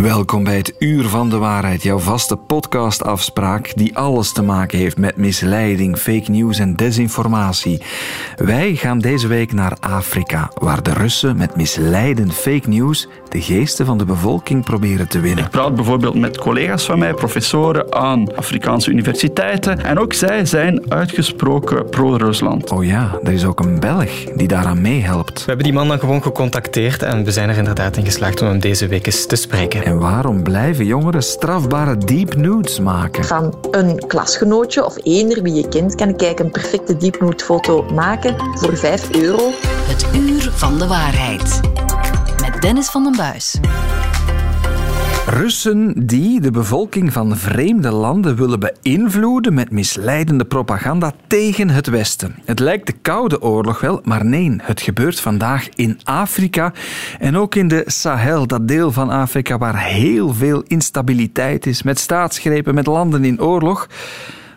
Welkom bij het Uur van de Waarheid, jouw vaste podcastafspraak die alles te maken heeft met misleiding, fake news en desinformatie. Wij gaan deze week naar Afrika, waar de Russen met misleidend fake news de geesten van de bevolking proberen te winnen. Ik praat bijvoorbeeld met collega's van mij, professoren aan Afrikaanse universiteiten, en ook zij zijn uitgesproken pro-Rusland. Oh ja, er is ook een Belg die daaraan meehelpt. We hebben die man dan gewoon gecontacteerd en we zijn er inderdaad in geslaagd om hem deze week eens te spreken. En waarom blijven jongeren strafbare deep nudes maken? Van een klasgenootje of eender wie je kent, kan ik een perfecte deep nude foto maken voor 5 euro. Het Uur van de Waarheid. Met Dennis van den Buis. Russen die de bevolking van vreemde landen willen beïnvloeden met misleidende propaganda tegen het Westen. Het lijkt de Koude Oorlog wel, maar nee, het gebeurt vandaag in Afrika en ook in de Sahel, dat deel van Afrika waar heel veel instabiliteit is, met staatsgrepen, met landen in oorlog.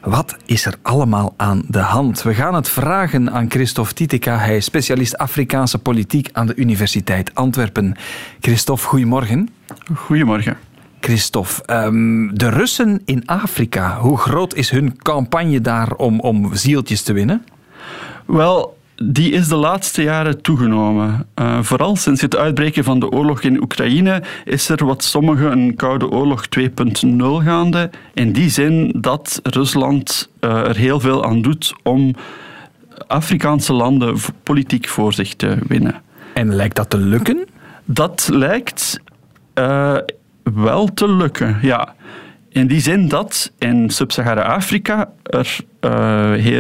Wat is er allemaal aan de hand? We gaan het vragen aan Christophe Titica. Hij is specialist Afrikaanse politiek aan de Universiteit Antwerpen. Christophe, goedemorgen. Goedemorgen. Christophe, um, de Russen in Afrika, hoe groot is hun campagne daar om, om zieltjes te winnen? Wel, die is de laatste jaren toegenomen. Uh, vooral sinds het uitbreken van de oorlog in Oekraïne is er wat sommigen een Koude Oorlog 2.0 gaande. In die zin dat Rusland uh, er heel veel aan doet om Afrikaanse landen politiek voor zich te winnen. En lijkt dat te lukken? Dat lijkt uh, wel te lukken, ja. In die zin dat in Sub-Sahara-Afrika er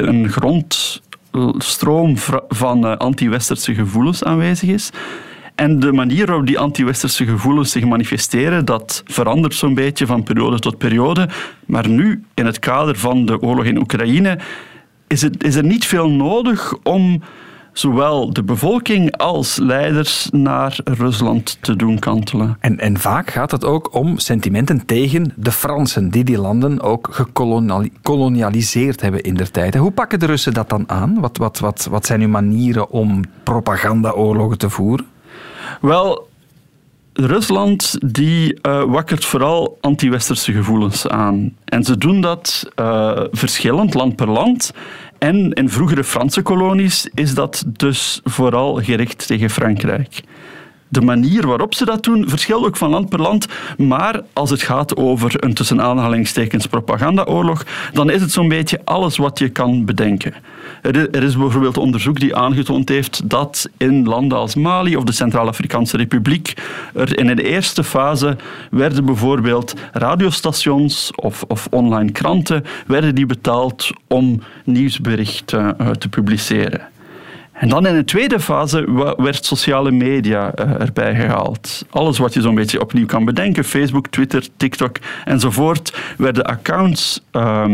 een grond stroom van uh, anti-westerse gevoelens aanwezig is. En de manier waarop die anti-westerse gevoelens zich manifesteren, dat verandert zo'n beetje van periode tot periode. Maar nu, in het kader van de oorlog in Oekraïne, is, het, is er niet veel nodig om zowel de bevolking als leiders naar Rusland te doen kantelen. En, en vaak gaat het ook om sentimenten tegen de Fransen, die die landen ook gekolonialiseerd hebben in der tijd. Hoe pakken de Russen dat dan aan? Wat, wat, wat, wat zijn uw manieren om propagandaoorlogen te voeren? Wel, Rusland die uh, wakkert vooral anti-westerse gevoelens aan. En ze doen dat uh, verschillend, land per land. En in vroegere Franse kolonies is dat dus vooral gericht tegen Frankrijk. De manier waarop ze dat doen verschilt ook van land per land. Maar als het gaat over een tussen aanhalingstekens propagandaoorlog, dan is het zo'n beetje alles wat je kan bedenken. Er is bijvoorbeeld onderzoek die aangetoond heeft dat in landen als Mali of de Centraal-Afrikaanse Republiek er in de eerste fase werden bijvoorbeeld radiostations of, of online kranten werden die betaald om nieuwsberichten uh, te publiceren. En dan in de tweede fase werd sociale media uh, erbij gehaald. Alles wat je zo'n beetje opnieuw kan bedenken, Facebook, Twitter, TikTok enzovoort, werden accounts uh,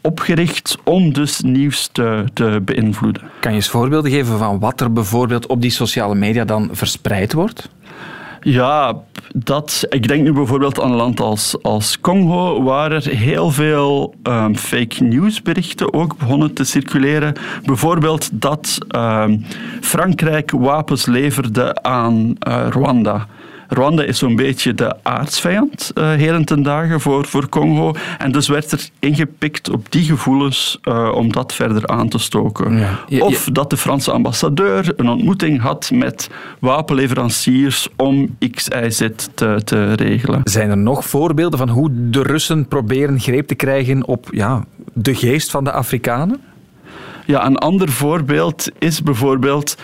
opgericht om dus nieuws te, te beïnvloeden. Kan je eens voorbeelden geven van wat er bijvoorbeeld op die sociale media dan verspreid wordt? Ja, dat, ik denk nu bijvoorbeeld aan een land als, als Congo, waar er heel veel um, fake news berichten ook begonnen te circuleren. Bijvoorbeeld dat um, Frankrijk wapens leverde aan uh, Rwanda. Rwanda is zo'n beetje de aardsvijand uh, heden ten dagen voor, voor Congo. En dus werd er ingepikt op die gevoelens uh, om dat verder aan te stoken. Ja. of dat de Franse ambassadeur een ontmoeting had met wapenleveranciers om X, Y, Z te, te regelen. Zijn er nog voorbeelden van hoe de Russen proberen greep te krijgen op ja, de geest van de Afrikanen? Ja, een ander voorbeeld is bijvoorbeeld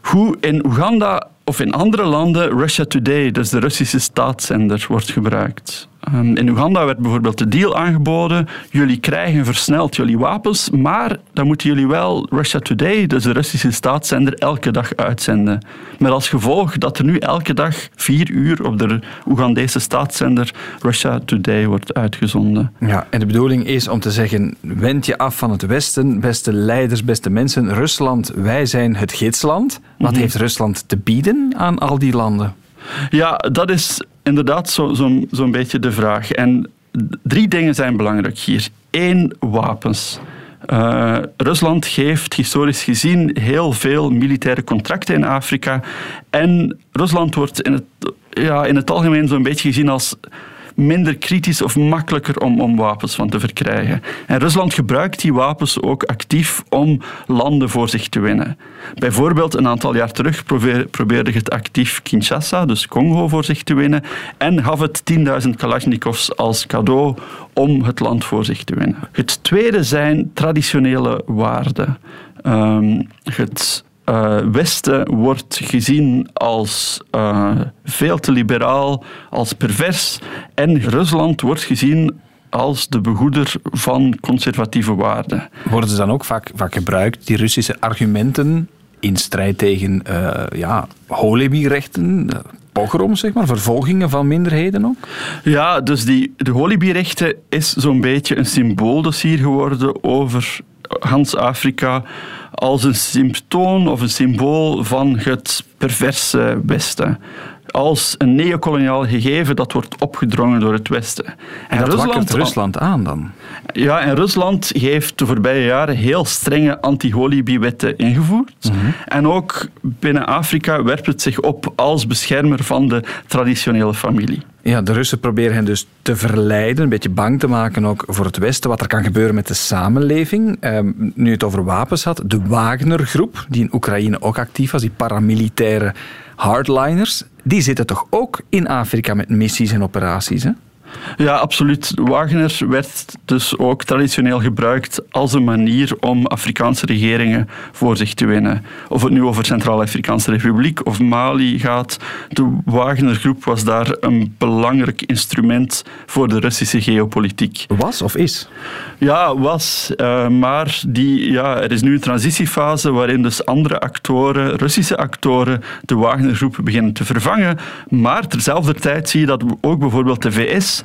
hoe in Oeganda of in andere landen Russia Today, dus de Russische staatszender, wordt gebruikt. Ehm, in Oeganda werd bijvoorbeeld de deal aangeboden: jullie krijgen versneld jullie wapens, maar dan moeten jullie wel Russia Today, dus de Russische staatszender, elke dag uitzenden. Met als gevolg dat er nu elke dag vier uur op de Oegandese staatszender Russia Today wordt uitgezonden. Ja, en de bedoeling is om te zeggen: wend je af van het Westen, beste leiders, beste mensen. Rusland, wij zijn het gidsland. Wat mhm. heeft Rusland te bieden aan al die landen? Ja, dat is inderdaad zo'n zo, zo beetje de vraag. En drie dingen zijn belangrijk hier. Eén, wapens. Uh, Rusland geeft historisch gezien heel veel militaire contracten in Afrika. En Rusland wordt in het ja, in het algemeen zo'n beetje gezien als minder kritisch of makkelijker om, om wapens van te verkrijgen. En Rusland gebruikt die wapens ook actief om landen voor zich te winnen. Bijvoorbeeld een aantal jaar terug probeerde het actief Kinshasa, dus Congo, voor zich te winnen en gaf het 10.000 Kalashnikovs als cadeau om het land voor zich te winnen. Het tweede zijn traditionele waarden. Um, het uh, Westen wordt gezien als uh, veel te liberaal, als pervers. En Rusland wordt gezien als de behoeder van conservatieve waarden. Worden ze dan ook vaak, vaak gebruikt, die Russische argumenten, in strijd tegen uh, ja, pogroms, zeg maar, vervolgingen van minderheden ook? Ja, dus die, de holibierechten is zo'n beetje een symbooldossier geworden over Hans Afrika als een symptoom of een symbool van het perverse Westen als een neocoloniaal gegeven dat wordt opgedrongen door het Westen. En, en dat Rusland, Rusland aan dan? Ja, en Rusland heeft de voorbije jaren heel strenge anti-holibi-wetten ingevoerd. Mhm. En ook binnen Afrika werpt het zich op als beschermer van de traditionele familie. Ja, de Russen proberen hen dus te verleiden, een beetje bang te maken ook voor het Westen, wat er kan gebeuren met de samenleving. Ehm, nu het over wapens had, de Wagner-groep, die in Oekraïne ook actief was, die paramilitaire hardliners, die zitten toch ook in Afrika met missies en operaties, hè? Ja, absoluut. Wagner werd dus ook traditioneel gebruikt als een manier om Afrikaanse regeringen voor zich te winnen. Of het nu over Centraal-Afrikaanse Republiek of Mali gaat, de Wagner-groep was daar een belangrijk instrument voor de Russische geopolitiek. Was of is? Ja, was. Uh, maar die, ja, er is nu een transitiefase waarin dus andere actoren, Russische actoren, de Wagner-groep beginnen te vervangen. Maar terzelfde tijd zie je dat ook bijvoorbeeld de VS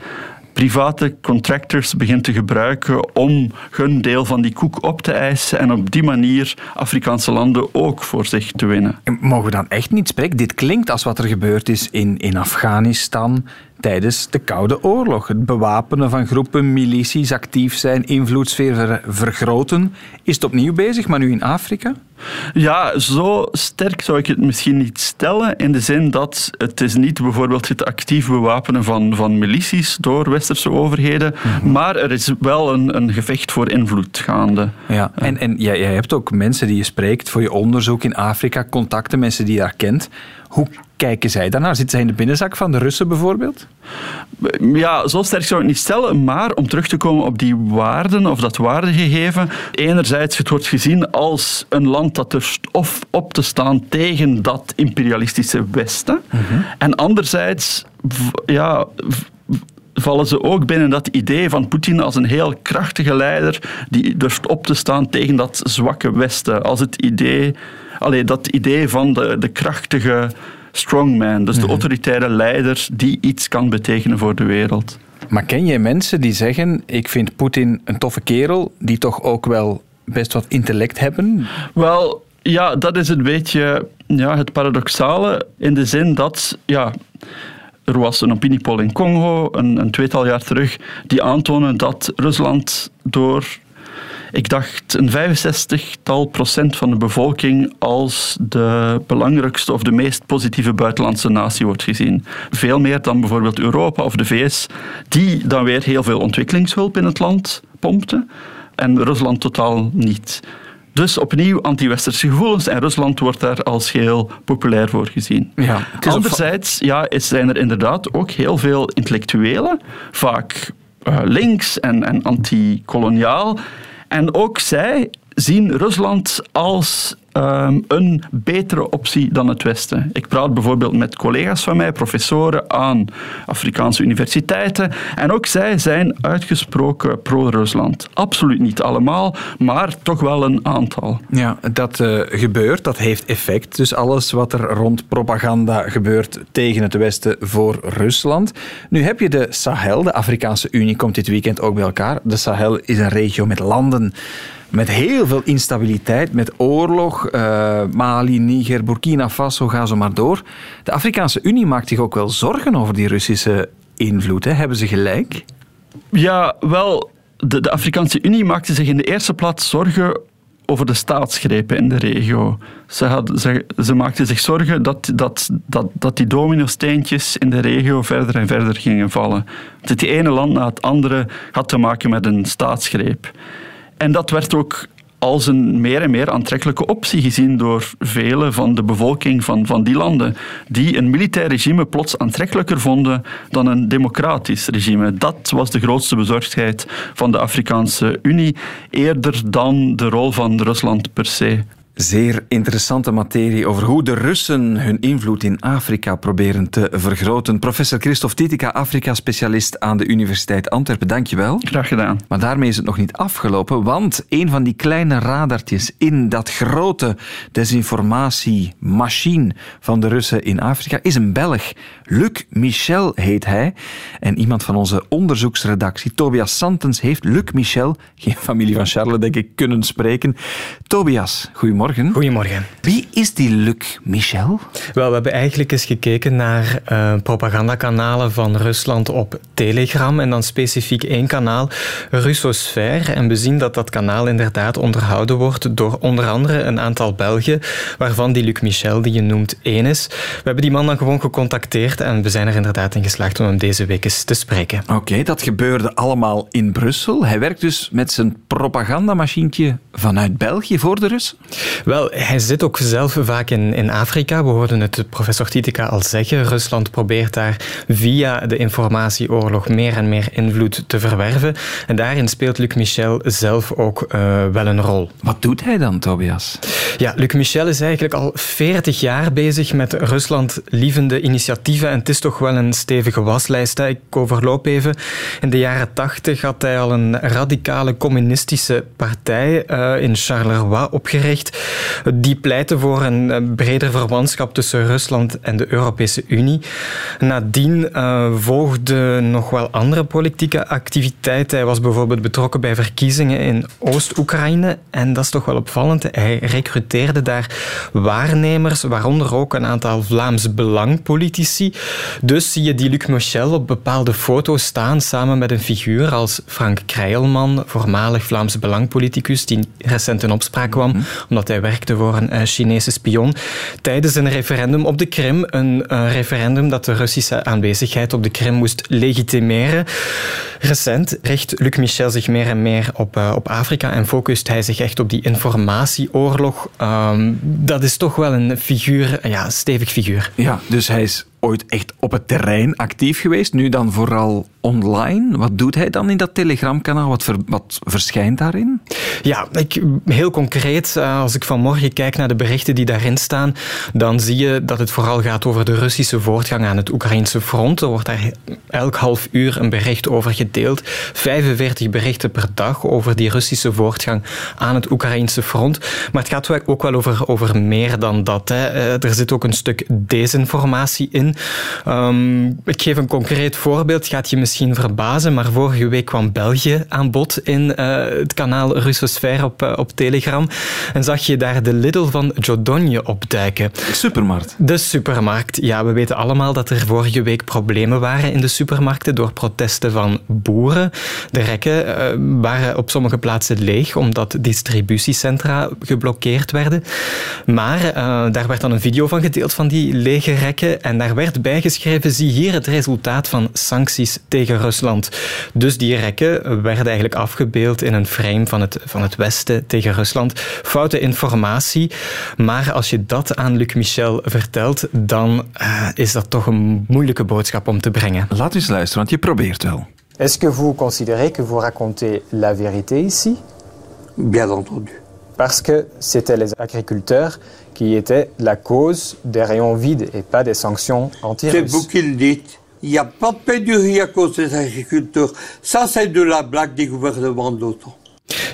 private contractors begint te gebruiken om hun deel van die koek op te eisen en op die manier Afrikaanse landen ook voor zich te winnen. Mogen we dan echt niet spreken? Dit klinkt als wat er gebeurd is in, in Afghanistan tijdens de Koude Oorlog. Het bewapenen van groepen, milities, actief zijn, invloedssfeer vergroten. Is het opnieuw bezig, maar nu in Afrika? Ja, zo sterk zou ik het misschien niet stellen. In de zin dat het is niet bijvoorbeeld het actief bewapenen van, van milities door westerse overheden. Mhm. Maar er is wel een, een gevecht voor invloed gaande. Ja, en, en jij, jij hebt ook mensen die je spreekt voor je onderzoek in Afrika, contacten, mensen die je daar kent. Hoe kijken zij daarnaar? Zitten zij in de binnenzak van de Russen bijvoorbeeld? Ja, zo sterk zou ik niet stellen, maar om terug te komen op die waarden of dat waardegegeven. Enerzijds, het wordt gezien als een land dat er of op te staan tegen dat imperialistische Westen. Mhm. En anderzijds, ja, vallen ze ook binnen dat idee van Poetin als een heel krachtige leider die durft op te staan tegen dat zwakke Westen. Als het idee, allee, dat idee van de, de krachtige strongman, dus de mhm. autoritaire leider die iets kan betekenen voor de wereld. Maar ken jij mensen die zeggen: Ik vind Poetin een toffe kerel, die toch ook wel best wat intellect hebben? Wel, ja, dat is een beetje ja, het paradoxale in de zin dat. Ja, er was een opiniepoll in Congo een, een tweetal jaar terug die aantonen dat Rusland door ik dacht een 65-tal procent van de bevolking als de belangrijkste of de meest positieve buitenlandse natie wordt gezien. Veel meer dan bijvoorbeeld Europa of de VS, die dan weer heel veel ontwikkelingshulp in het land pompten en Rusland totaal niet. Dus opnieuw anti-westerse gevoelens en Rusland wordt daar als heel populair voor gezien. Ja, Anderzijds ja, zijn er inderdaad ook heel veel intellectuelen, vaak uh, links en, en anti-koloniaal, en ook zij zien Rusland als Ehm, een betere optie dan het Westen. Ik praat bijvoorbeeld met collega's van mij, professoren aan Afrikaanse universiteiten. En ook zij zijn uitgesproken pro-Rusland. Absoluut niet allemaal, maar toch wel een aantal. Ja, dat uh, gebeurt, dat heeft effect. Dus alles wat er rond propaganda gebeurt tegen het Westen voor Rusland. Nu heb je de Sahel, de Afrikaanse Unie komt dit weekend ook bij elkaar. De Sahel is een regio met landen met heel veel instabiliteit, met oorlog. Uh, Mali, Niger, Burkina Faso, ga zo maar door. De Afrikaanse Unie maakt zich ook wel zorgen over die Russische invloed. Hebben ze gelijk? Ja, wel. De, de Afrikaanse Unie maakte zich in de eerste plaats zorgen over de staatsgrepen in de regio. Ze, had, ze, maakten zich zorgen dat, dat, dat, dat die domino-steentjes in de regio verder en verder gingen vallen. Dat die ene land na het andere had te maken met een staatsgreep. En dat werd ook als een meer en meer aantrekkelijke optie gezien door velen van de bevolking van, van die landen, die een militair regime plots aantrekkelijker vonden dan een democratisch regime. Dat was de grootste bezorgdheid van de Afrikaanse Unie, eerder dan de rol van Rusland per se. Zeer interessante materie over hoe de Russen hun invloed in Afrika proberen te vergroten. Professor Christophe Titica, Afrika-specialist aan de Universiteit Antwerpen, dankjewel. Graag gedaan. Maar daarmee is het nog niet afgelopen, want een van die kleine radartjes in dat grote desinformatiemachine van de Russen in Afrika is een Belg. Luc Michel heet hij. En iemand van onze onderzoeksredactie, Tobias Santens, heeft Luc Michel, geen familie van Charles denk ik, kunnen spreken. Tobias, goedemorgen. Goedemorgen. Wie is die Luc Michel? Wel, we hebben eigenlijk eens gekeken naar uh, propagandakanalen van Rusland op Telegram en dan specifiek één kanaal, Russosfère. En we zien dat dat kanaal inderdaad onderhouden wordt door onder andere een aantal Belgen, waarvan die Luc Michel, die je noemt, één is. We hebben die man dan gewoon gecontacteerd en we zijn er inderdaad in geslaagd om hem deze week eens te spreken. Oké, dat gebeurde allemaal in Brussel. Hij werkt dus met zijn propagandamachientje vanuit België voor de Russen? Wel, hij zit ook zelf vaak in, in Afrika. We hoorden het professor Titica al zeggen. Rusland probeert daar via de informatieoorlog meer en meer invloed te verwerven. En daarin speelt Luc Michel zelf ook uh, wel een rol. Wat doet hij dan, Tobias? Ja, Luc Michel is eigenlijk al 40 jaar bezig met Rusland-lievende initiatieven. En het is toch wel een stevige waslijst. Hè? Ik overloop even. In de jaren 80 had hij al een radicale communistische partij uh, in Charleroi opgericht. Die pleiten voor een breder verwantschap tussen Rusland en de Europese Unie. Nadien uh, volgden nog wel andere politieke activiteiten. Hij was bijvoorbeeld betrokken bij verkiezingen in Oost-Oekraïne. En dat is toch wel opvallend. Hij recruteerde daar waarnemers, waaronder ook een aantal Vlaams Belangpolitici. Dus zie je die Luc Michel op bepaalde foto's staan samen met een figuur als Frank Krijlman, voormalig Vlaams Belangpoliticus, die recent in opspraak kwam mm -hmm. omdat hij werkte voor een uh, Chinese spion. Tijdens een referendum op de Krim, een referendum dat de Russische aanwezigheid op de Krim moest legitimeren. Recent richt Luc Michel zich meer en meer op, uh, op Afrika en focust hij zich echt op die informatieoorlog. Um, dat is toch wel een figuur, ja, stevig figuur. Ja, dus hij is ooit echt op het terrein actief geweest, nu dan vooral online. Wat doet hij dan in dat telegramkanaal? Wat, wat verschijnt daarin? Ja, ik, heel concreet, als ik vanmorgen kijk naar de berichten die daarin staan, dan zie je dat het vooral gaat over de Russische voortgang aan het Oekraïnse front. Er wordt daar elk half uur een bericht over gedeeld. 45 berichten per dag over die Russische voortgang aan het Oekraïnse front. Maar het gaat ook wel over, over meer dan dat. Hè. Er zit ook een stuk desinformatie in. Um, ik geef een concreet voorbeeld, gaat je misschien verbazen, maar vorige week kwam België aan bod in uh, het kanaal Russosfère op, uh, op Telegram. En zag je daar de Lidl van Jodonje opduiken. De supermarkt. De supermarkt. Ja, we weten allemaal dat er vorige week problemen waren in de supermarkten door protesten van boeren. De rekken uh, waren op sommige plaatsen leeg omdat distributiecentra geblokkeerd werden. Maar daar werd dan een video van gedeeld van die lege rekken en daar werd bijgeschreven, zie hier het resultaat van sancties tegen Rusland. Dus die rekken werden eigenlijk afgebeeld in een frame van het, van het Westen tegen Rusland. Foute informatie, maar als je dat aan Luc Michel vertelt, dan uh, is dat toch een moeilijke boodschap om te brengen. Laat eens luisteren, want je probeert wel. Est-ce que vous considérez que vous racontez la vérité ici Bien entendu. Parce que c'était les agriculteurs qui étaient la cause des rayons vides et pas des sanctions anti-russes. C'est vous qui le dites. Il n'y a pas de pénurie à cause des agriculteurs. Ça, c'est de la blague des gouvernements d'autant.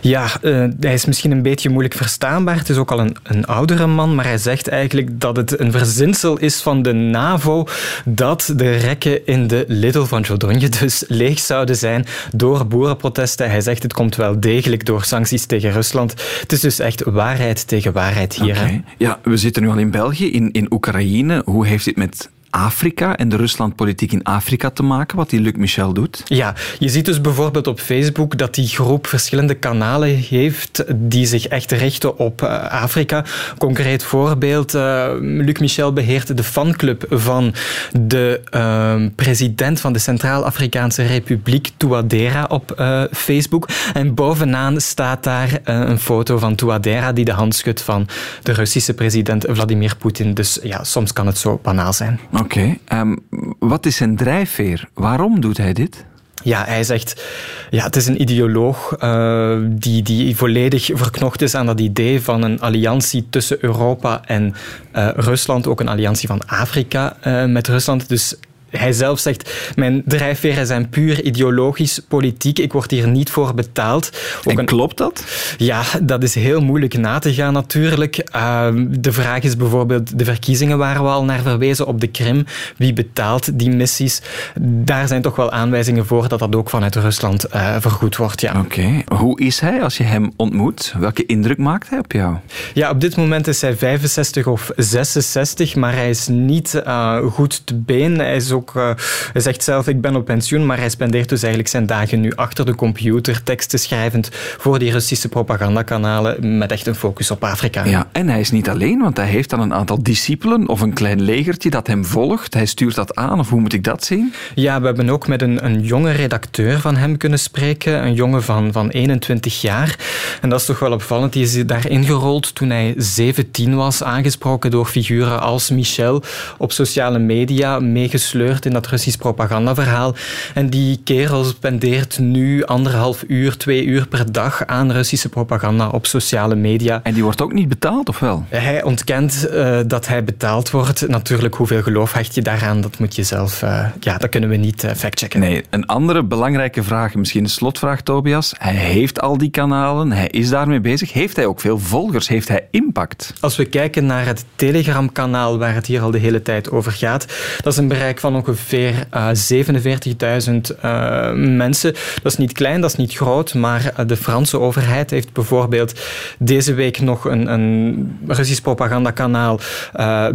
Ja, uh, hij is misschien een beetje moeilijk verstaanbaar. Het is ook al een, een oudere man, maar hij zegt eigenlijk dat het een verzinsel is van de NAVO dat de rekken in de Lidl van Jodonje dus leeg zouden zijn door boerenprotesten. Hij zegt het komt wel degelijk door sancties tegen Rusland. Het is dus echt waarheid tegen waarheid hier. Okay. Ja, we zitten nu al in België, in, in Oekraïne. Hoe heeft dit met Afrika en de Ruslandpolitiek in Afrika te maken, wat die Luc Michel doet? Ja, je ziet dus bijvoorbeeld op Facebook dat die groep verschillende kanalen heeft die zich echt richten op uh, Afrika. Concreet voorbeeld, uh, Luc Michel beheert de fanclub van de uh, president van de Centraal-Afrikaanse Republiek, Touadera, op uh, Facebook. En bovenaan staat daar een foto van Touadera die de hand schudt van de Russische president Vladimir Poetin. Dus ja, soms kan het zo banaal zijn. Oké, um, wat is zijn drijfveer? Waarom doet hij dit? Ja, hij zegt, ja, het is een ideoloog uh, die, die volledig verknocht is aan dat idee van een alliantie tussen Europa en uh, Rusland, ook een alliantie van Afrika uh, met Rusland. Dus hij zelf zegt, mijn drijfveren zijn puur ideologisch, politiek. Ik word hier niet voor betaald. Ook en een... klopt dat? Ja, dat is heel moeilijk na te gaan natuurlijk. Uh, de vraag is bijvoorbeeld, de verkiezingen waar we al naar verwezen op de Krim. Wie betaalt die missies? Daar zijn toch wel aanwijzingen voor dat dat ook vanuit Rusland uh, vergoed wordt. Ja. Oké. Okay. Hoe is hij als je hem ontmoet? Welke indruk maakt hij op jou? Ja, op dit moment is hij 65 of 66, maar hij is niet uh, goed te been. Hij is ook ook, uh, hij zegt zelf, ik ben op pensioen, maar hij spendeert dus eigenlijk zijn dagen nu achter de computer, teksten schrijvend voor die Russische propagandakanalen, met echt een focus op Afrika. Ja, en hij is niet alleen, want hij heeft dan een aantal discipelen of een klein legertje dat hem volgt. Hij stuurt dat aan, of hoe moet ik dat zien? Ja, we hebben ook met een, een jonge redacteur van hem kunnen spreken, een jongen van, van 21 jaar. En dat is toch wel opvallend, die is daar ingerold toen hij 17 was, aangesproken door figuren als Michel op sociale media, meegesleurd in dat Russisch propagandaverhaal. En die kerel spendeert nu anderhalf uur, twee uur per dag aan Russische propaganda op sociale media. En die wordt ook niet betaald, of wel? Hij ontkent uh, dat hij betaald wordt. Natuurlijk, hoeveel geloof hecht je daaraan? Dat moet je zelf... Uh, ja, dat kunnen we niet uh, factchecken. Nee, een andere belangrijke vraag, misschien een slotvraag, Tobias. Hij heeft al die kanalen, hij is daarmee bezig. Heeft hij ook veel volgers? Heeft hij impact? Als we kijken naar het Telegram-kanaal, waar het hier al de hele tijd over gaat, dat is een bereik van ongeveer uh, 47.000 uh, mensen. Dat is niet klein, dat is niet groot, maar de Franse overheid heeft bijvoorbeeld deze week nog een, een Russisch propagandakanaal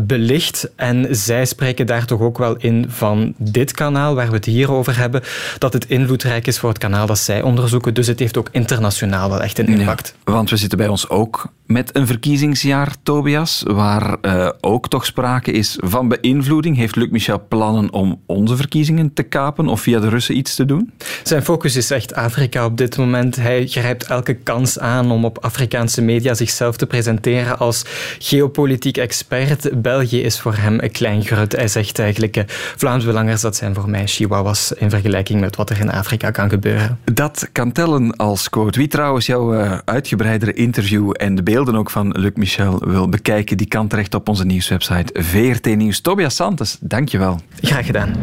belicht. En zij spreken daar toch ook wel in van dit kanaal, waar we het hier over hebben, dat het invloedrijk is voor het kanaal dat zij onderzoeken. Dus het heeft ook internationaal wel echt een impact. Ja, want we zitten bij ons ook met een verkiezingsjaar, Tobias, waar uh, ook toch sprake is van beïnvloeding. Heeft Luc Michel plannen om onze verkiezingen te kapen of via de Russen iets te doen? Zijn focus is echt Afrika op dit moment. Hij grijpt elke kans aan om op Afrikaanse media zichzelf te presenteren als geopolitiek expert. België is voor hem een klein grut. Hij zegt eigenlijk, uh, Vlaamse belangers, dat zijn voor mij chihuahuas in vergelijking met wat er in Afrika kan gebeuren. Dat kan tellen als quote. Wie trouwens jouw uh, uitgebreidere interview en de beelden ook van Luc Michel wil bekijken, die kan terecht op onze nieuwswebsite VRT Nieuws. Tobias Santos, dankjewel. Graag gedaan.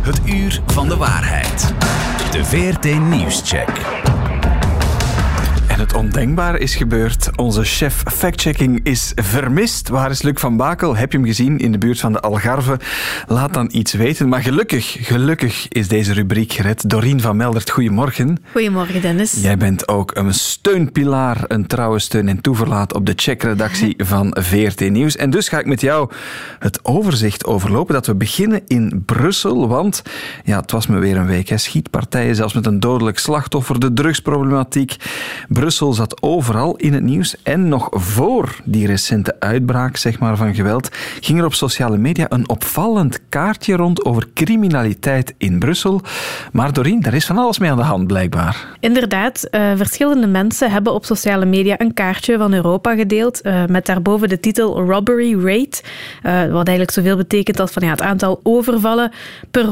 Het uur van de waarheid. De VRT Nieuwscheck. En het ondenkbare is gebeurd. Onze chef factchecking is vermist. Waar is Luc van Bakel? Heb je hem gezien in de buurt van de Algarve? Laat dan iets weten. Maar gelukkig, gelukkig is deze rubriek gered. Dorien van Meldert, goedemorgen. Goedemorgen, Dennis. Jij bent ook een steunpilaar, een trouwe steun en toeverlaat op de checkredactie van VRT Nieuws. En dus ga ik met jou het overzicht overlopen. Dat we beginnen in Brussel. Want ja, het was me weer een week. Hè. Schietpartijen, zelfs met een dodelijk slachtoffer. De drugsproblematiek. Brussel zat overal in het nieuws. En nog voor die recente uitbraak zeg maar, van geweld ging er op sociale media een opvallend kaartje rond over criminaliteit in Brussel. Maar Doreen, daar is van alles mee aan de hand blijkbaar. Inderdaad, uh, verschillende mensen hebben op sociale media een kaartje van Europa gedeeld uh, met daarboven de titel Robbery Rate. Uh, wat eigenlijk zoveel betekent als van, ja, het aantal overvallen per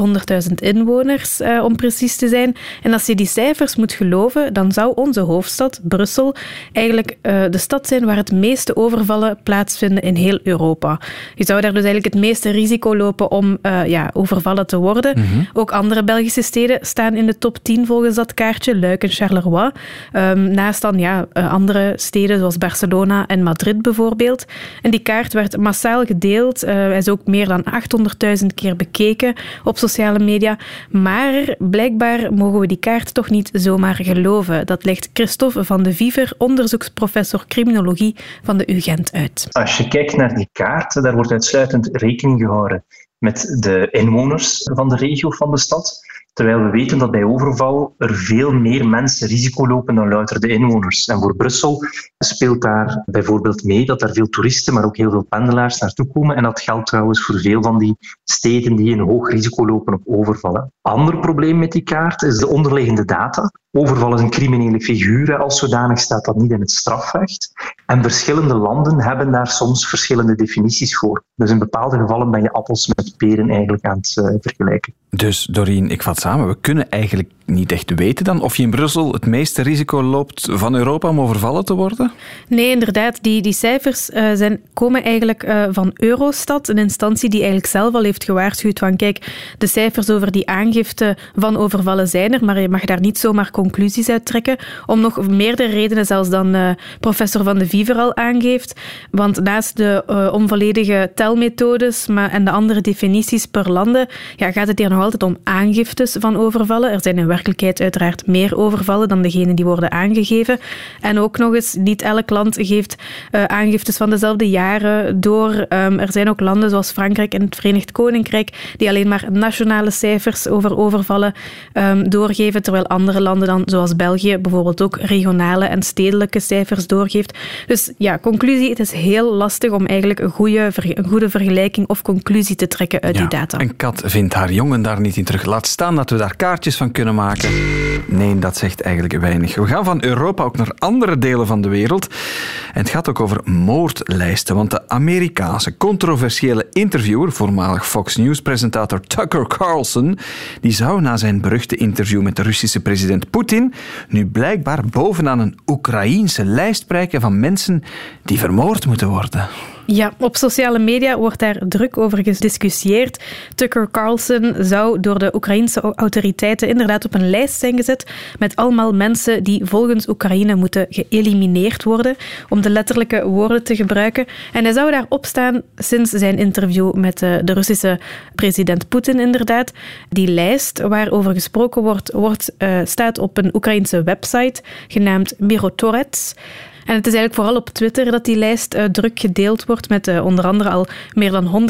100.000 inwoners, om precies te zijn. En als je die cijfers moet geloven, dan zou onze hoofdstad Brussel eigenlijk uh, de stad zijn waar het meeste overvallen plaatsvinden in heel Europa. Je zou daar dus eigenlijk het meeste risico lopen om uh, ja, overvallen te worden. Mm -hmm. Ook andere Belgische steden staan in de top 10 volgens dat kaartje, Luik en Charleroi. Um, naast dan ja, uh, andere steden zoals Barcelona en Madrid bijvoorbeeld. En die kaart werd massaal gedeeld. Hij is ook meer dan 800.000 keer bekeken op sociale media. Maar blijkbaar mogen we die kaart toch niet zomaar geloven. Dat legt Christophe van de Viver, onderzoeksprofessor criminologie van de UGent uit. Als je kijkt naar die kaart, daar wordt uitsluitend rekening gehouden met de inwoners van de regio van de stad. Terwijl we weten dat bij overval er veel meer mensen risico lopen dan louter de inwoners. En voor Brussel speelt daar bijvoorbeeld mee dat er veel toeristen, maar ook heel veel pendelaars naartoe komen. En dat geldt trouwens voor veel van die steden die een hoog risico lopen op overvallen. Ander probleem met die kaart is de onderliggende data. Overval is een criminele figuur, als zodanig staat dat niet in het strafrecht. En verschillende landen hebben daar soms verschillende definities voor. Dus in bepaalde gevallen ben je appels met peren eigenlijk aan het uh, vergelijken. Dus Doreen, ik vat samen, we kunnen eigenlijk niet echt weten dan of je in Brussel het meeste risico loopt van Europa om overvallen te worden? Nee, inderdaad. Die, die cijfers uh, zijn, komen eigenlijk uh, van Eurostat, een instantie die eigenlijk zelf al heeft gewaarschuwd van kijk, de cijfers over die aangifte van overvallen zijn er, maar je mag daar niet zomaar conclusies uit trekken, om nog meerdere redenen zelfs dan uh, professor Van de Viever al aangeeft. Want naast de onvolledige telmethodes maar, en de andere definities per landen, ja, gaat het hier nog altijd om aangiftes van overvallen. Er zijn in werkelijkheid uiteraard meer overvallen dan degene die worden aangegeven. En ook nog eens, niet elk land geeft uh, aangiftes van dezelfde jaren door. Um, er zijn ook landen zoals Frankrijk en het Verenigd Koninkrijk die alleen maar nationale cijfers over overvallen um, doorgeven, terwijl andere landen dan, zoals België, bijvoorbeeld ook regionale en stedelijke cijfers doorgeeft. Dus ja, conclusie, het is heel lastig om eigenlijk een goede, een goede vergelijking of conclusie te trekken uit ja, die data. Een kat vindt haar jongen daar niet in terug. Laat staan dat we daar kaartjes van kunnen maken. Nee, dat zegt eigenlijk weinig. We gaan van Europa ook naar andere delen van de wereld. En het gaat ook over moordlijsten. Want de Amerikaanse controversiële interviewer, voormalig Fox News-presentator Tucker Carlson, die zou na zijn beruchte interview met de Russische president Poetin nu blijkbaar bovenaan een Oekraïense lijst prijken van mensen die vermoord moeten worden. Ja, op sociale media wordt daar druk over gediscussieerd. Tucker Carlson zou door de Oekraïnse autoriteiten inderdaad op een lijst zijn gezet met allemaal mensen die volgens Oekraïne moeten geëlimineerd worden, om de letterlijke woorden te gebruiken. En hij zou daarop staan sinds zijn interview met de, de Russische president Poetin, inderdaad. Die lijst waarover gesproken wordt, wordt uh, staat op een Oekraïnse website genaamd Mirotorets. En het is eigenlijk vooral op Twitter dat die lijst uh, druk gedeeld wordt met uh, onder andere al meer dan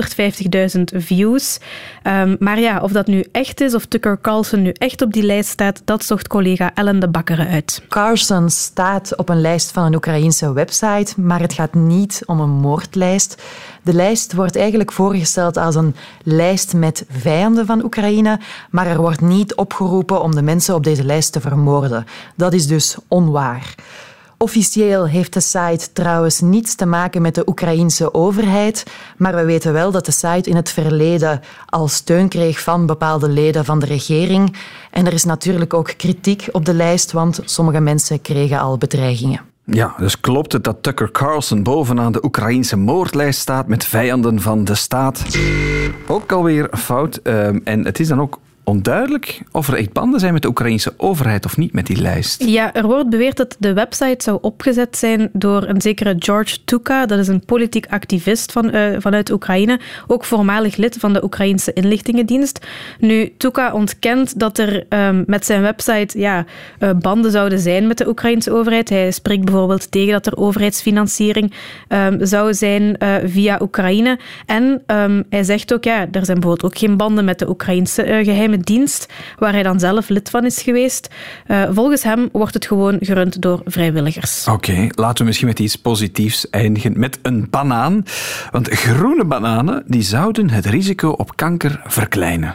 150.000 views. Um, maar ja, of dat nu echt is, of Tucker Carlson nu echt op die lijst staat, dat zocht collega Ellen de Bakkeren uit. Carlson staat op een lijst van een Oekraïense website, maar het gaat niet om een moordlijst. De lijst wordt eigenlijk voorgesteld als een lijst met vijanden van Oekraïne, maar er wordt niet opgeroepen om de mensen op deze lijst te vermoorden. Dat is dus onwaar. Officieel heeft de site trouwens niets te maken met de Oekraïense overheid, maar we weten wel dat de site in het verleden al steun kreeg van bepaalde leden van de regering. En er is natuurlijk ook kritiek op de lijst, want sommige mensen kregen al bedreigingen. Ja, dus klopt het dat Tucker Carlson bovenaan de Oekraïnse moordlijst staat met vijanden van de staat? Ook alweer fout. En het is dan ook onduidelijk of er echt banden zijn met de Oekraïnse overheid of niet met die lijst. Ja, er wordt beweerd dat de website zou opgezet zijn door een zekere George Tuka. Dat is een politiek activist van, uh, vanuit Oekraïne, ook voormalig lid van de Oekraïnse inlichtingendienst. Nu, Tuka ontkent dat er um, met zijn website ja, uh, banden zouden zijn met de Oekraïnse overheid. Hij spreekt bijvoorbeeld tegen dat er overheidsfinanciering um, zou zijn uh, via Oekraïne. En um, hij zegt ook, ja, er zijn bijvoorbeeld ook geen banden met de Oekraïnse geheime dienst, waar hij dan zelf lid van is geweest. Uh, volgens hem wordt het gewoon gerund door vrijwilligers. Oké, laten we misschien met iets positiefs eindigen. Met een banaan. Want groene bananen die zouden het risico op kanker verkleinen.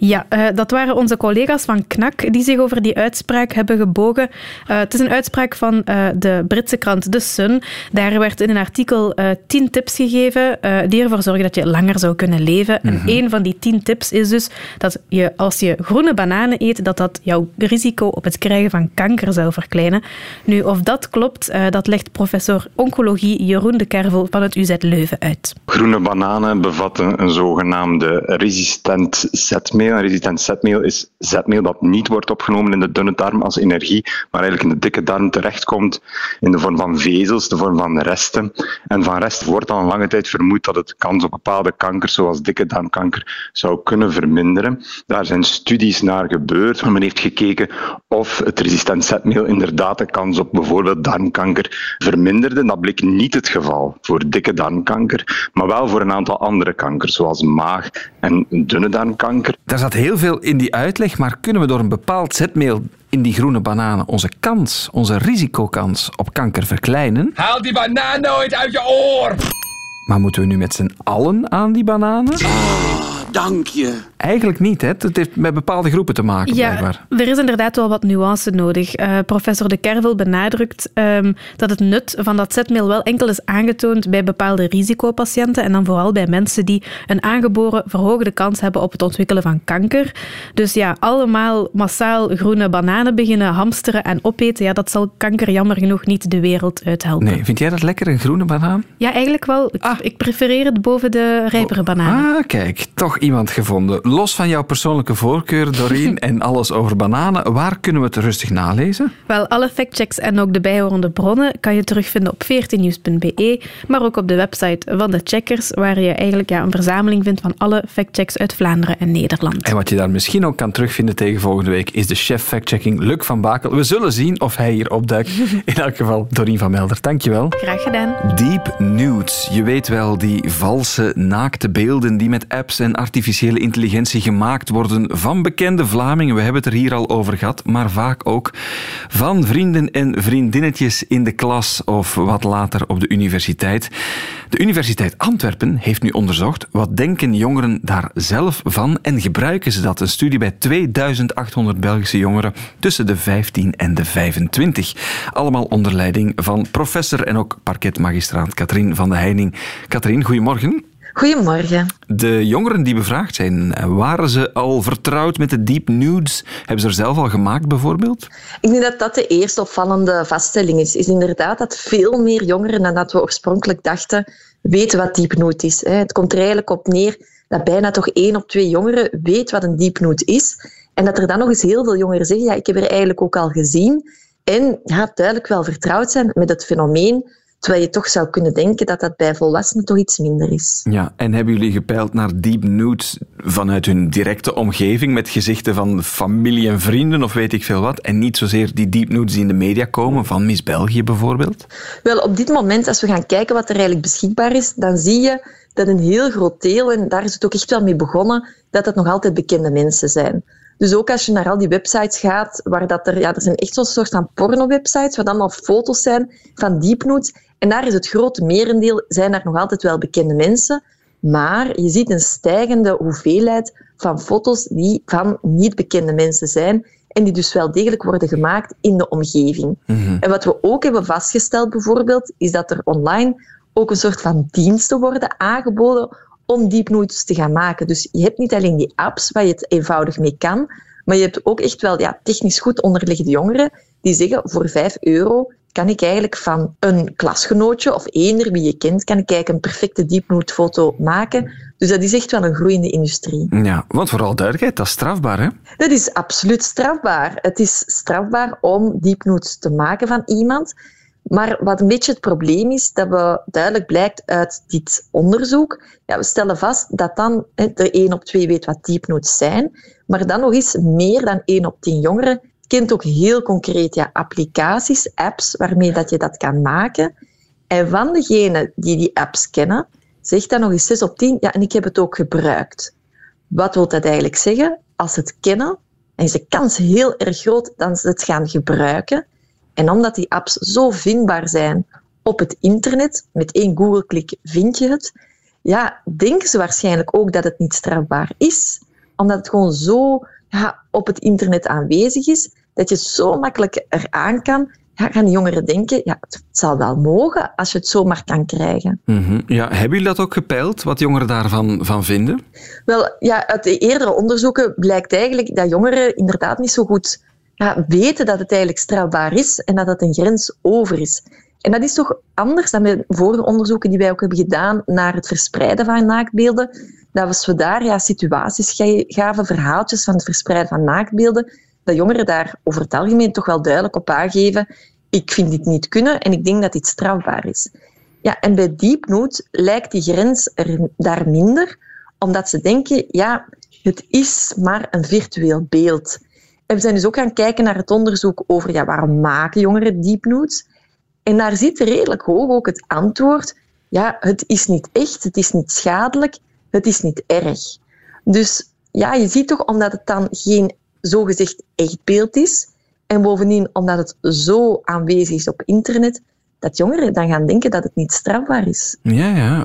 Ja, uh, dat waren onze collega's van KNAK die zich over die uitspraak hebben gebogen. Uh, het is een uitspraak van uh, de Britse krant The Sun. Daar werd in een artikel tien tips gegeven die ervoor zorgen dat je langer zou kunnen leven. Mm -hmm. En een van die tien tips is dus dat je als je groene bananen eet, dat dat jouw risico op het krijgen van kanker zou verkleinen. Nu, of dat klopt, dat legt professor oncologie Jeroen de Kervel van het UZ Leuven uit. Groene bananen bevatten een zogenaamde resistent zetmeel resistent zetmeel is zetmeel dat niet wordt opgenomen in de dunne darm als energie, maar eigenlijk in de dikke darm terechtkomt in de vorm van vezels, de vorm van resten. En van rest wordt al lange tijd vermoed dat het kans op bepaalde kankers, zoals dikke darmkanker, zou kunnen verminderen. Daar zijn studies naar gebeurd. Men heeft gekeken of het resistent zetmeel inderdaad de kans op bijvoorbeeld darmkanker verminderde. Dat bleek niet het geval voor dikke darmkanker, maar wel voor een aantal andere kankers, zoals maag- en dunne darmkanker. Zat heel veel in die uitleg, maar kunnen we door een bepaald zetmeel in die groene bananen onze kans, onze risicokans op kanker verkleinen? Haal die banaan nooit uit je oor! Maar moeten we nu met z'n allen aan die bananen? dank je. Eigenlijk niet, hè? Het heeft met bepaalde groepen te maken, Ja, blijkbaar. er is inderdaad wel wat nuance nodig. Eh, professor De Kervel benadrukt ehm, dat het nut van dat zetmeel wel enkel is aangetoond bij bepaalde risicopatiënten en dan vooral bij mensen die een aangeboren verhoogde kans hebben op het ontwikkelen van kanker. Dus ja, allemaal massaal groene bananen beginnen hamsteren en opeten, ja, dat zal kanker jammer genoeg niet de wereld uithelpen. Nee, vind jij dat lekker, een groene banaan? Ja, eigenlijk wel. Ik, ik prefereer het boven de rijpere bananen. Ah, kijk, toch iemand gevonden. Los van jouw persoonlijke voorkeur, Doreen, en alles over bananen, waar kunnen we het rustig nalezen? Wel, alle factchecks en ook de bijhorende bronnen kan je terugvinden op 14nieuws.be, maar ook op de website van de checkers, waar je eigenlijk ja, een verzameling vindt van alle factchecks uit Vlaanderen en Nederland. En wat je daar misschien ook kan terugvinden tegen volgende week, is de chef factchecking Luc van Bakel. We zullen zien of hij hier opduikt. In elk geval, Doreen van Melder, dankjewel. Graag gedaan. Deep nudes. Je weet wel, die valse, naakte beelden die met apps en artificiële intelligentie gemaakt worden van bekende Vlamingen. We hebben het er hier al over gehad, maar vaak ook van vrienden en vriendinnetjes in de klas of wat later op de universiteit. De Universiteit Antwerpen heeft nu onderzocht wat denken jongeren daar zelf van en gebruiken ze dat. Een studie bij 2800 Belgische jongeren tussen de 15 en de 25. Allemaal onder leiding van professor en ook parketmagistraat Katrien van de Heining. Katrien, goedemorgen. Goedemorgen. De jongeren die bevraagd zijn, waren ze al vertrouwd met de deep nudes? Hebben ze er zelf al gemaakt, bijvoorbeeld? Ik denk dat dat de eerste opvallende vaststelling is. Is inderdaad dat veel meer jongeren dan dat we oorspronkelijk dachten weten wat diepnoot is. Het komt er eigenlijk op neer dat bijna toch één op twee jongeren weet wat een diepnoot is. En dat er dan nog eens heel veel jongeren zeggen, ja, ik heb er eigenlijk ook al gezien. En ja, duidelijk wel vertrouwd zijn met het fenomeen. Terwijl je toch zou kunnen denken dat dat bij volwassenen toch iets minder is. Ja, en hebben jullie gepeild naar deep nudes vanuit hun directe omgeving met gezichten van familie en vrienden of weet ik veel wat? En niet zozeer die deep nudes die in de media komen, van Miss België bijvoorbeeld? Wel, op dit moment, als we gaan kijken wat er eigenlijk beschikbaar is, dan zie je dat een heel groot deel, en daar is het ook echt wel mee begonnen, dat het nog altijd bekende mensen zijn. Dus ook als je naar al die websites gaat, waar dat er, ja, er zijn echt zo'n soort van porno-websites, waar dan allemaal foto's zijn van deepnotes. En daar is het grote merendeel, zijn er nog altijd wel bekende mensen. Maar je ziet een stijgende hoeveelheid van foto's die van niet bekende mensen zijn. En die dus wel degelijk worden gemaakt in de omgeving. En wat we ook hebben vastgesteld bijvoorbeeld, is dat er online ook een soort van diensten worden aangeboden om deepnotes te gaan maken. Dus je hebt niet alleen die apps waar je het eenvoudig mee kan, maar je hebt ook echt wel ja, technisch goed onderliggende jongeren die zeggen voor 5 euro kan ik eigenlijk van een klasgenootje of eender wie je kent, kan ik eigenlijk een perfecte deepnote-foto maken. Dus dat is echt wel een groeiende industrie. Ja, want vooral duidelijkheid, dat is strafbaar, hè? Dat is absoluut strafbaar. Het is strafbaar om deepnotes te maken van iemand. Maar wat een beetje het probleem is, dat we duidelijk blijkt uit dit onderzoek, ja, we stellen vast dat dan de 1 op 2 weet wat deepnotes zijn, maar dan nog eens meer dan 1 op 10 jongeren kent ook heel concreet ja, applicaties, apps, waarmee dat je dat kan maken. En van degenen die die apps kennen, zegt dan nog eens 6 op 10, ja, en ik heb het ook gebruikt. Wat wil dat eigenlijk zeggen? Als ze het kennen, en is de kans heel erg groot dat ze het gaan gebruiken. En omdat die apps zo vindbaar zijn op het internet, met één Google-klik vind je het, ja, denken ze waarschijnlijk ook dat het niet strafbaar is, omdat het gewoon zo ja, op het internet aanwezig is, dat je zo makkelijk eraan kan, ja, gaan die jongeren denken, ja, het zal wel mogen als je het zomaar kan krijgen. Mhm. Ja, hebben jullie dat ook gepeild, wat jongeren daarvan van vinden? Wel, ja, uit de eerdere onderzoeken blijkt eigenlijk dat jongeren inderdaad niet zo goed ja, weten dat het eigenlijk strafbaar is en dat het een grens over is. En dat is toch anders dan bij vorige onderzoeken die wij ook hebben gedaan naar het verspreiden van naaktbeelden. Dat was we daar ja, situaties gaven, verhaaltjes van het verspreiden van naaktbeelden, dat jongeren daar over het algemeen toch wel duidelijk op aangeven ik vind dit niet kunnen en ik denk dat dit strafbaar is. Ja, en bij Deepnote lijkt die grens er daar minder, omdat ze denken, ja, het is maar een virtueel beeld. En we zijn dus ook gaan kijken naar het onderzoek over ja, waarom maken jongeren deepnotes. En daar zit redelijk hoog ook het antwoord, ja, het is niet echt, het is niet schadelijk, het is niet erg. Dus ja, je ziet toch, omdat het dan geen zogezegd echt beeld is, en bovendien, omdat het zo aanwezig is op internet, dat jongeren dan gaan denken dat het niet strafbaar is. Ja, ja.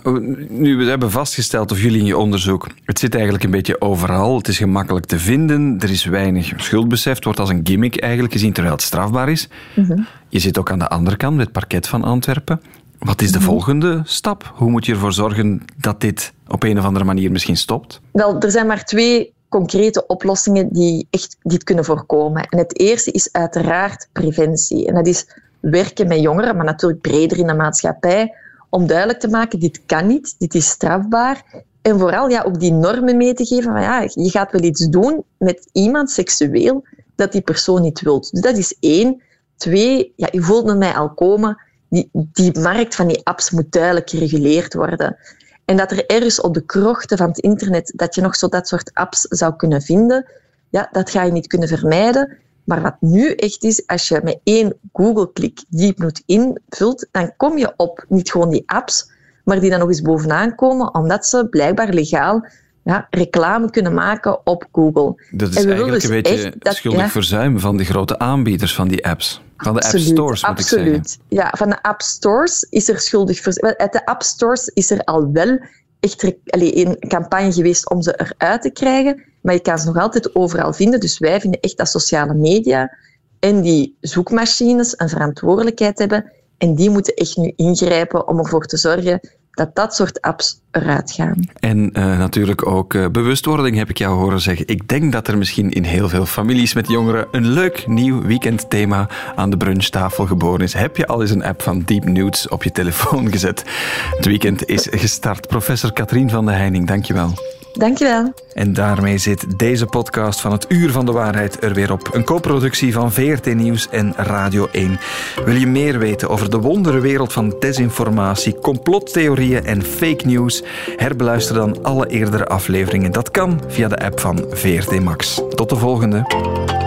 Nu, we hebben vastgesteld, of jullie in je onderzoek, het zit eigenlijk een beetje overal. Het is gemakkelijk te vinden, er is weinig schuldbesef. Het wordt als een gimmick eigenlijk gezien, terwijl het strafbaar is. Mhm. Je zit ook aan de andere kant, met het parket van Antwerpen. Wat is de mhm. volgende stap? Hoe moet je ervoor zorgen dat dit op een of andere manier misschien stopt? Wel, er zijn maar twee concrete oplossingen die echt dit kunnen voorkomen. En het eerste is uiteraard preventie. En dat is werken met jongeren, maar natuurlijk breder in de maatschappij, om duidelijk te maken, dit kan niet, dit is strafbaar. En vooral ja, ook die normen mee te geven van ja, je gaat wel iets doen met iemand seksueel dat die persoon niet wilt. Dus dat is één. Twee, ja, je voelt met mij al komen, die, die markt van die apps moet duidelijk gereguleerd worden. En dat er ergens op de krochten van het internet dat je nog zo dat soort apps zou kunnen vinden, ja, dat ga je niet kunnen vermijden. Maar wat nu echt is, als je met één Google-klik Deepnote invult, dan kom je op niet gewoon die apps, maar die dan nog eens bovenaan komen, omdat ze blijkbaar legaal ja, reclame kunnen maken op Google. Dat is eigenlijk dus een beetje dat, schuldig verzuim van de grote aanbieders van die apps. Van de app stores, moet absoluut. ik zeggen. Ja, van de app stores is er schuldig verzuim. Uit de app stores is er al wel echt een campagne geweest om ze eruit te krijgen, maar je kan ze nog altijd overal vinden. Dus wij vinden echt dat sociale media en die zoekmachines een verantwoordelijkheid hebben en die moeten echt nu ingrijpen om ervoor te zorgen dat dat soort apps eruit gaan. En uh, natuurlijk ook uh, bewustwording, heb ik jou horen zeggen. Ik denk dat er misschien in heel veel families met jongeren een leuk nieuw weekendthema aan de brunchtafel geboren is. Heb je al eens een app van Deep Nudes op je telefoon gezet? Het weekend is gestart. Professor Katrien van de Heining, dankjewel. Dankjewel. En daarmee zit deze podcast van het Uur van de Waarheid er weer op. Een co-productie van VRT Nieuws en Radio 1. Wil je meer weten over de wonderenwereld van desinformatie, complottheorieën en fake news? Herbeluister dan alle eerdere afleveringen. Dat kan via de app van VRT Max. Tot de volgende.